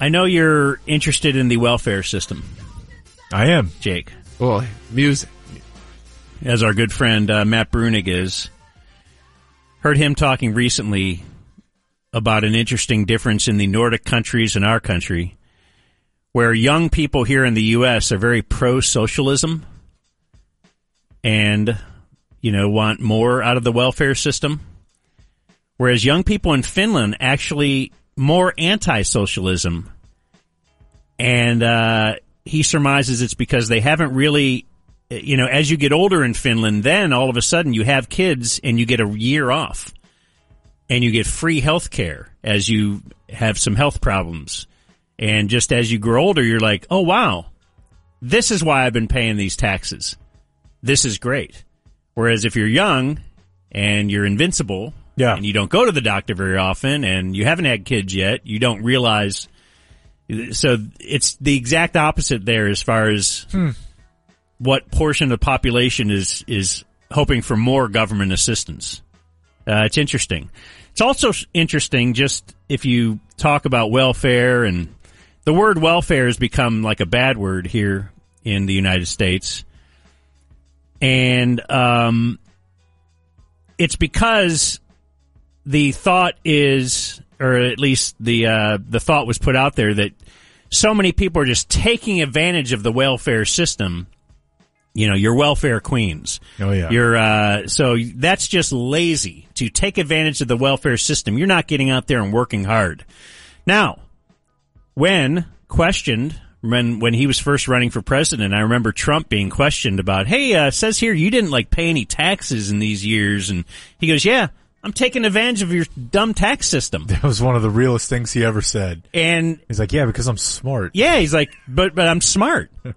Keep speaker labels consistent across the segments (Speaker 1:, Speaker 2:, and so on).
Speaker 1: I know you're interested in the welfare system,
Speaker 2: I am.
Speaker 1: Jake,
Speaker 3: Well, music.
Speaker 1: as our good friend uh, Matt Bruenig is. Heard him talking recently about an interesting difference in the Nordic countries and our country, where young people here in the U.S. are very pro socialism and, you know, want more out of the welfare system. Whereas young people in Finland actually more anti socialism. And uh, he surmises it's because they haven't really, you know, as you get older in Finland, then all of a sudden you have kids and you get a year off and you get free health care as you have some health problems. And just as you grow older, you're like, oh, wow, this is why I've been paying these taxes. This is great. Whereas if you're young and you're invincible
Speaker 2: Yeah.
Speaker 1: and you don't go to the doctor very often and you haven't had kids yet, you don't realize. So it's the exact opposite there as far as what portion of the population is, is hoping for more government assistance. Uh, it's interesting. It's also interesting just if you talk about welfare and the word welfare has become like a bad word here in the United States. And, um, it's because the thought is, or at least the, uh, the thought was put out there that so many people are just taking advantage of the welfare system. You know, your welfare queens.
Speaker 2: Oh, yeah.
Speaker 1: You're, uh, so that's just lazy to take advantage of the welfare system. You're not getting out there and working hard. Now, when questioned when when he was first running for president, I remember Trump being questioned about, "Hey, uh, says here you didn't like pay any taxes in these years," and he goes, "Yeah, I'm taking advantage of your dumb tax system."
Speaker 2: That was one of the realest things he ever said.
Speaker 1: And
Speaker 2: He's like, yeah, because I'm smart.
Speaker 1: yeah, he's like, "But but I'm smart."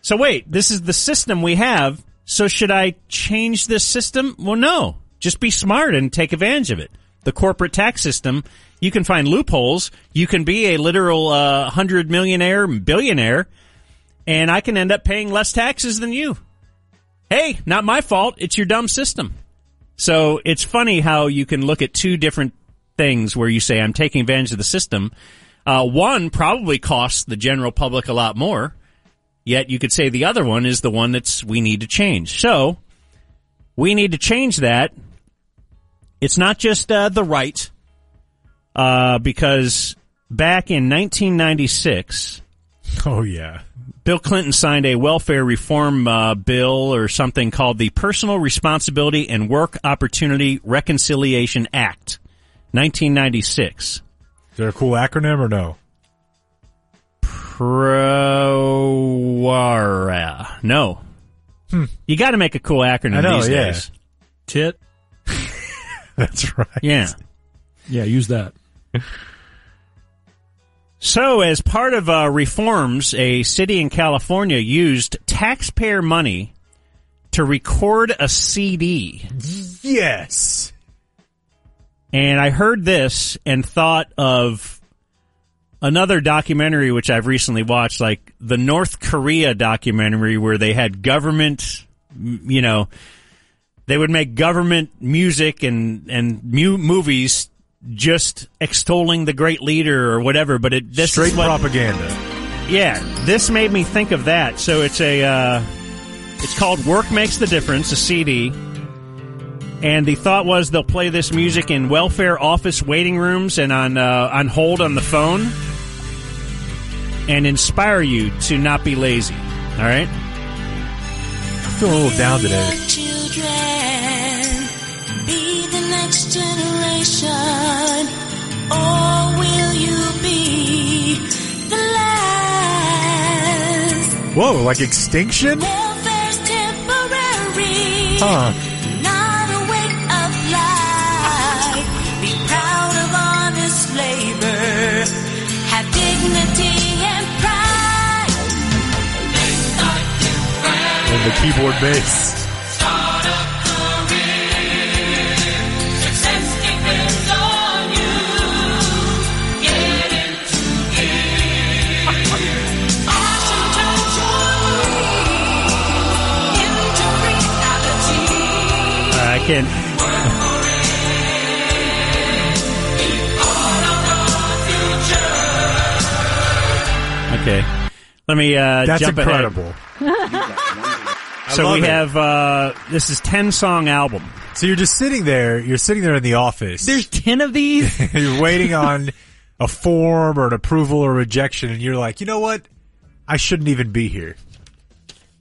Speaker 1: so wait, this is the system we have. So should I change this system? Well, no. Just be smart and take advantage of it. The corporate tax system, you can find loopholes. You can be a literal uh, hundred millionaire, billionaire, and I can end up paying less taxes than you. Hey, not my fault. It's your dumb system. So it's funny how you can look at two different things where you say, I'm taking advantage of the system. Uh, one probably costs the general public a lot more, yet you could say the other one is the one that's we need to change. So we need to change that. It's not just uh, the right, uh, because back in 1996,
Speaker 2: Oh, yeah.
Speaker 1: Bill Clinton signed a welfare reform uh, bill or something called the Personal Responsibility and Work Opportunity Reconciliation Act, 1996.
Speaker 2: Is there a cool acronym or no?
Speaker 1: Prowara. No. You got to make a cool acronym
Speaker 2: I know,
Speaker 1: these
Speaker 2: yeah.
Speaker 1: days.
Speaker 4: Tit.
Speaker 2: That's right.
Speaker 1: Yeah.
Speaker 4: Yeah, use that.
Speaker 1: So, as part of uh, reforms, a city in California used taxpayer money to record a CD.
Speaker 2: Yes.
Speaker 1: And I heard this and thought of another documentary which I've recently watched, like the North Korea documentary where they had government, you know, they would make government music and, and mu- movies just extolling the great leader or whatever, but it, this
Speaker 2: Straight
Speaker 1: is what,
Speaker 2: propaganda.
Speaker 1: yeah, this made me think of that. So it's a, uh, it's called Work Makes the Difference, a CD. And the thought was they'll play this music in welfare office waiting rooms and on uh, on hold on the phone, and inspire you to not be lazy. All right.
Speaker 2: Feeling a little down today.
Speaker 5: Children, be the next generation, or will you be the last?
Speaker 2: Whoa, like extinction?
Speaker 5: Welfare's temporary,
Speaker 2: Huh.
Speaker 5: not a way of life. Be proud of honest labor, have dignity and pride.
Speaker 2: And the keyboard bass.
Speaker 1: Can. Okay. Let me uh,
Speaker 2: That's
Speaker 1: jump
Speaker 2: incredible.
Speaker 1: So we
Speaker 2: it.
Speaker 1: have uh, this is ten song album.
Speaker 2: So you're just sitting there. You're sitting there in the office.
Speaker 3: There's ten of these.
Speaker 2: you're waiting on a form or an approval or rejection, and you're like, you know what? I shouldn't even be here.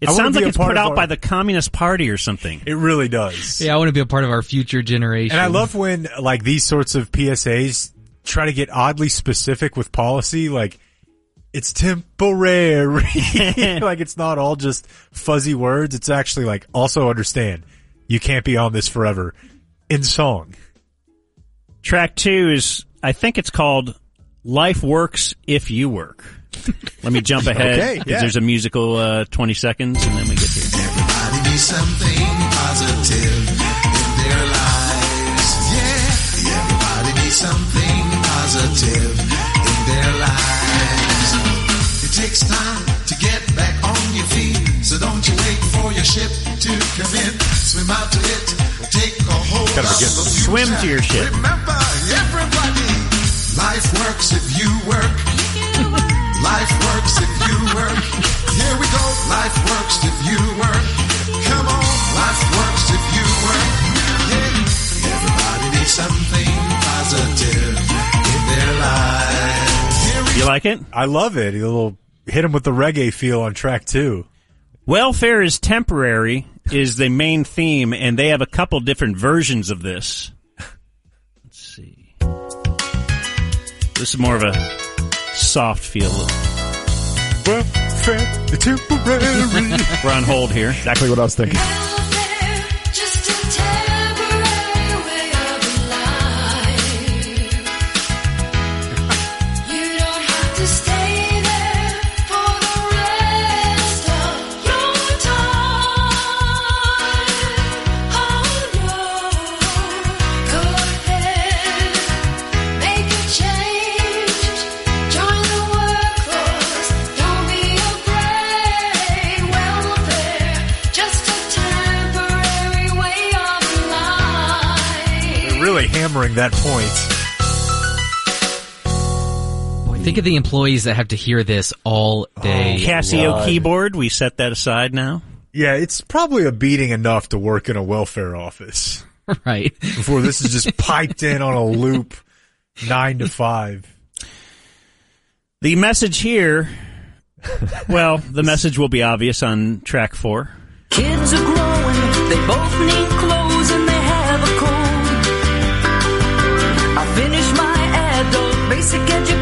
Speaker 1: It
Speaker 2: I
Speaker 1: sounds like it's put out
Speaker 2: our-
Speaker 1: by the Communist Party or something.
Speaker 2: It really does.
Speaker 3: yeah, I want to be a part of our future generation.
Speaker 2: And I love when like these sorts of PSAs try to get oddly specific with policy, like it's temporary. like it's not all just fuzzy words. It's actually like also understand you can't be on this forever in song.
Speaker 1: Track two is, I think it's called "Life Works If You Work." Let me jump ahead
Speaker 2: Okay,
Speaker 1: because
Speaker 2: yeah.
Speaker 1: there's a musical uh, 20 seconds, and then we get to
Speaker 6: Everybody needs something positive in their lives. Yeah, everybody needs something positive in their lives. It takes time to get back on your feet, so don't you wait for your ship to come in. Swim out to it, take a hold
Speaker 2: Gotta
Speaker 6: of
Speaker 2: forget-
Speaker 6: the
Speaker 1: Swim to your ship.
Speaker 6: Remember, everybody, life works if you work. Life works if you work. Here we go. Life works if you work. Come on. Life works if you work. Yeah. Everybody needs something positive in their lives. Here we
Speaker 1: You like it?
Speaker 2: I love it. A little hit him with the reggae feel on track two.
Speaker 1: Welfare is temporary is the main theme, and they have a couple different versions of this. Let's see. This is more of a soft feel.
Speaker 2: Welfare, temporary.
Speaker 1: We're on hold here.
Speaker 4: Exactly what I was thinking.
Speaker 2: Really hammering that point.
Speaker 3: Boy, think of the employees that have to hear this all day.
Speaker 1: Oh, Casio
Speaker 2: God.
Speaker 1: keyboard, we set that aside now.
Speaker 2: Yeah, it's probably a beating enough to work in a welfare office
Speaker 3: right.
Speaker 2: before this is just piped in on a loop, nine to five.
Speaker 1: The message here, well, the message will be obvious on track four.
Speaker 7: Kids are growing, they both need clothes education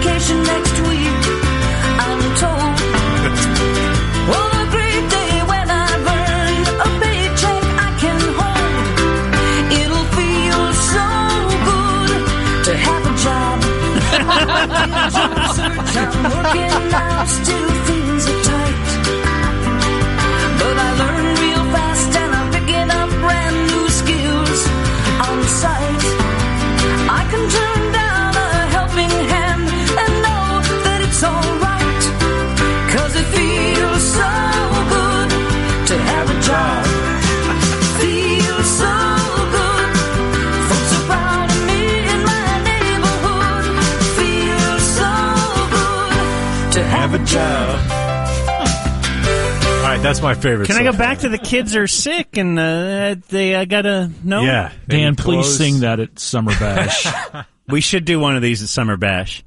Speaker 2: that's my favorite.
Speaker 1: Can I
Speaker 2: so
Speaker 1: go back to the kids are sick and uh, they uh, gotta no?
Speaker 2: Yeah,
Speaker 4: Dan,
Speaker 2: Any
Speaker 4: please
Speaker 2: clothes?
Speaker 4: sing that at Summer Bash.
Speaker 1: We should do one of these at Summer Bash.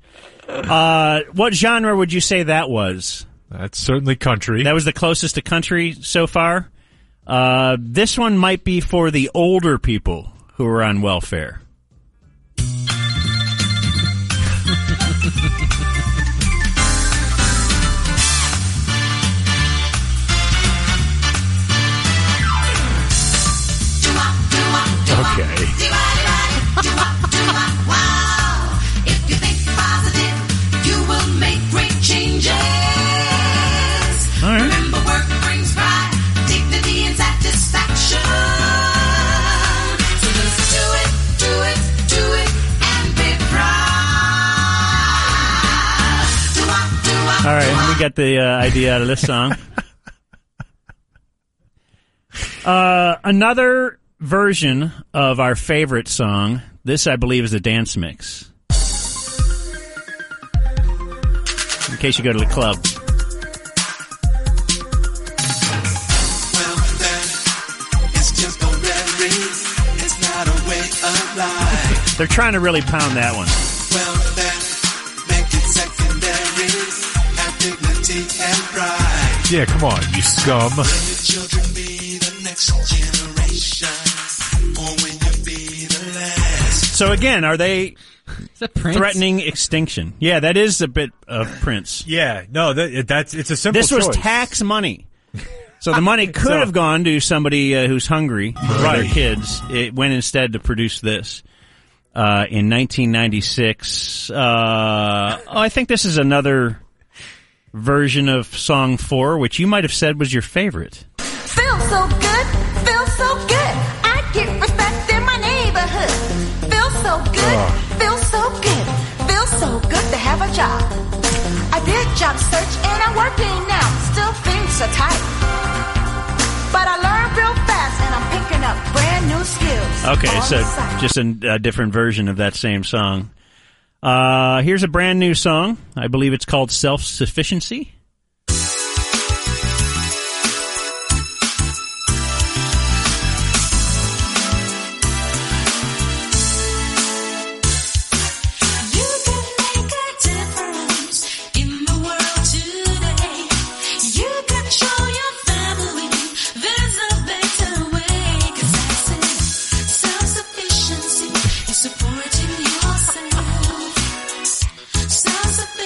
Speaker 1: Uh, what genre would you say that was?
Speaker 2: That's certainly country.
Speaker 1: That was the closest to country so far. Uh, this one might be for the older people who are on welfare. Right.
Speaker 5: Remember, work brings pride, dignity, and satisfaction. So just do it, do it, do it, and be proud.
Speaker 1: All right, we got the uh, idea out of this song. Uh, another version of our favorite song. This, I believe, is a dance mix. In case you go to the club. They're trying to really pound that one.
Speaker 6: Well,
Speaker 2: yeah, come on, you scum.
Speaker 1: So again, are they
Speaker 3: Is that Prince?
Speaker 1: threatening extinction? Yeah, that is a bit of Prince.
Speaker 2: Yeah, no, that, that's it's a simple.
Speaker 1: This was
Speaker 2: choice.
Speaker 1: tax money. So the money could
Speaker 2: So-
Speaker 1: have gone to somebody uh, who's hungry for their kids. It went instead to produce this. Uh, in 1996, uh, oh, I think this is another version of song four, which you might have said was your favorite.
Speaker 8: Feel so good, feel so good. So good, feel so good. Feel so good to have a job. I did job search and I'm working now. Still things are tight. But I learned real fast and I'm picking up brand new skills.
Speaker 1: Okay, so just a, a different version of that same song. Uh, here's a brand new song. I believe it's called Self Sufficiency.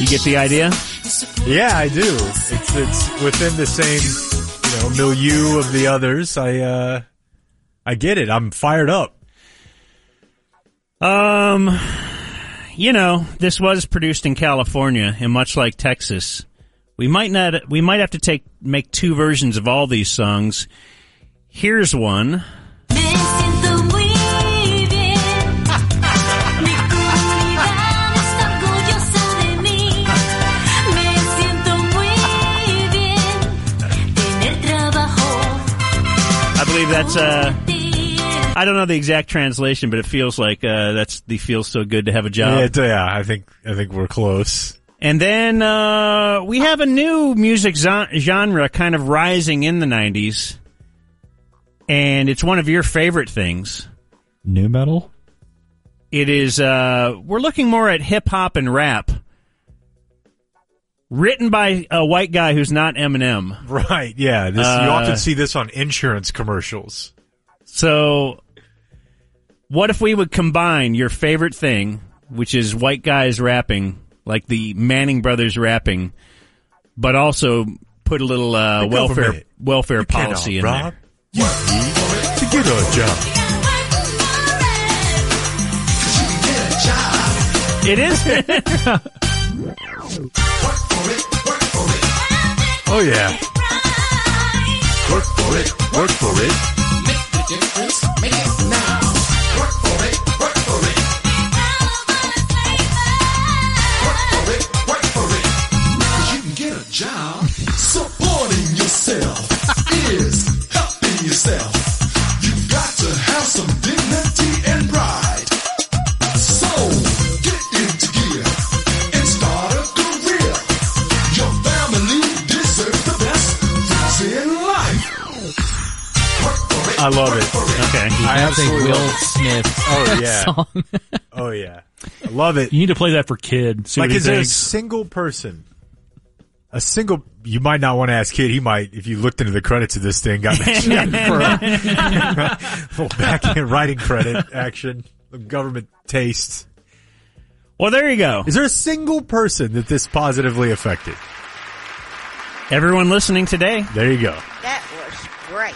Speaker 5: You
Speaker 1: get the idea?
Speaker 2: Yeah, I do. It's it's within the same you know milieu of the others. I uh I get it. I'm fired up.
Speaker 1: Um, you know, this was produced in California, and much like Texas, we might not. We might have to take make two versions of all these songs. Here's one. Believe that's uh. I don't know the exact translation, but it feels like uh, that's the feels so good to have a job.
Speaker 2: yeah, yeah, I think I think we're close.
Speaker 1: And then uh, we have a new music zo- genre kind of rising in the '90s, and it's one of your favorite things.
Speaker 4: New metal?
Speaker 1: It is. Uh, we're looking more at hip hop and rap, written by a white guy who's not Eminem.
Speaker 2: Right. Yeah. This you
Speaker 1: Uh,
Speaker 2: often see this on insurance commercials.
Speaker 1: So, what if we would combine your favorite thing, which is white guys rapping, like the Manning brothers rapping, but also put a little uh, welfare welfare
Speaker 2: You
Speaker 1: policy in there.
Speaker 2: rob you to get a job.
Speaker 1: It is.
Speaker 2: Oh yeah. Work for it. Work for it.
Speaker 6: Make the difference make it now work for it.
Speaker 3: You
Speaker 2: absolutely
Speaker 3: Will
Speaker 2: love
Speaker 3: Smith
Speaker 2: Oh yeah.
Speaker 3: song.
Speaker 2: Oh yeah. I love it.
Speaker 4: You need to play that for kid. See
Speaker 2: Like,
Speaker 4: what he
Speaker 2: is there a
Speaker 4: thinks.
Speaker 2: single person? A single. You might not want to ask Kid. He might, if you looked into the credits of this thing, got mentioned for a little back-end writing credit action, government taste.
Speaker 1: Well, there you go.
Speaker 2: Is there a single person that this positively affected?
Speaker 1: Everyone listening today,
Speaker 2: There you go.
Speaker 8: That was great.